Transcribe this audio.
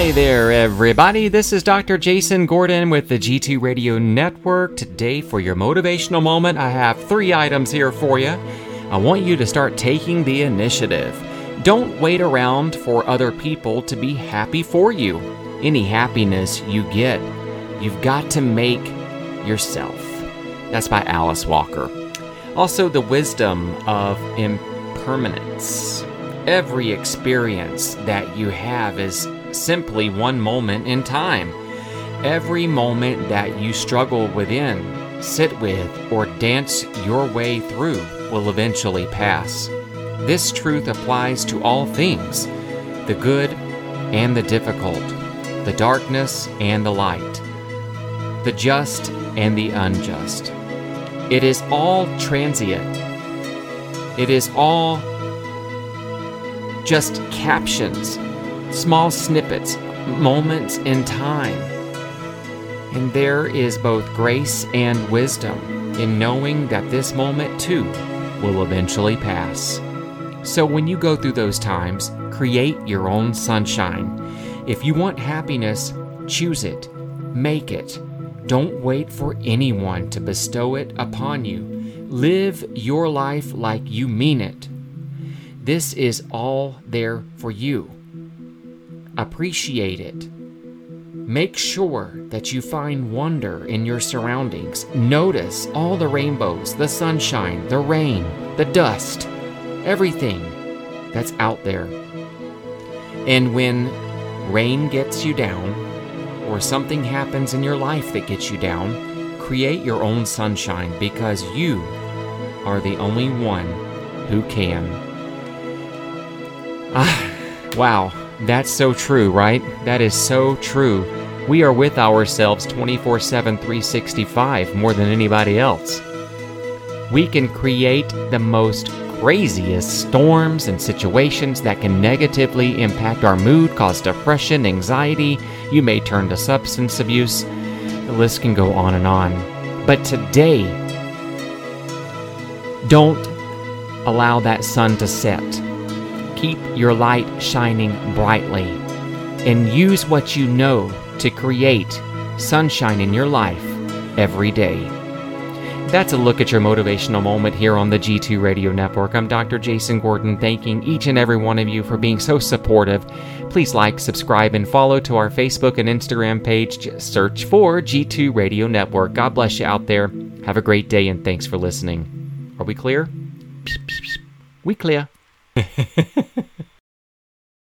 everybody. This is Dr. Jason Gordon with the G2 Radio Network. Today, for your motivational moment, I have three items here for you. I want you to start taking the initiative. Don't wait around for other people to be happy for you. Any happiness you get, you've got to make yourself. That's by Alice Walker. Also, the wisdom of impermanence. Every experience that you have is simply one moment in time. Every moment that you struggle within, sit with, or dance your way through will eventually pass. This truth applies to all things the good and the difficult, the darkness and the light, the just and the unjust. It is all transient. It is all just captions, small snippets, moments in time. And there is both grace and wisdom in knowing that this moment too will eventually pass. So when you go through those times, create your own sunshine. If you want happiness, choose it, make it. Don't wait for anyone to bestow it upon you. Live your life like you mean it. This is all there for you. Appreciate it. Make sure that you find wonder in your surroundings. Notice all the rainbows, the sunshine, the rain, the dust, everything that's out there. And when rain gets you down, or something happens in your life that gets you down, create your own sunshine because you are the only one who can. Ah, wow, that's so true, right? That is so true. We are with ourselves 24 7, 365 more than anybody else. We can create the most craziest storms and situations that can negatively impact our mood, cause depression, anxiety. You may turn to substance abuse. The list can go on and on. But today, don't allow that sun to set. Keep your light shining brightly and use what you know to create sunshine in your life every day. That's a look at your motivational moment here on the G2 Radio Network. I'm Dr. Jason Gordon, thanking each and every one of you for being so supportive. Please like, subscribe, and follow to our Facebook and Instagram page. Just search for G2 Radio Network. God bless you out there. Have a great day, and thanks for listening. Are we clear? We clear.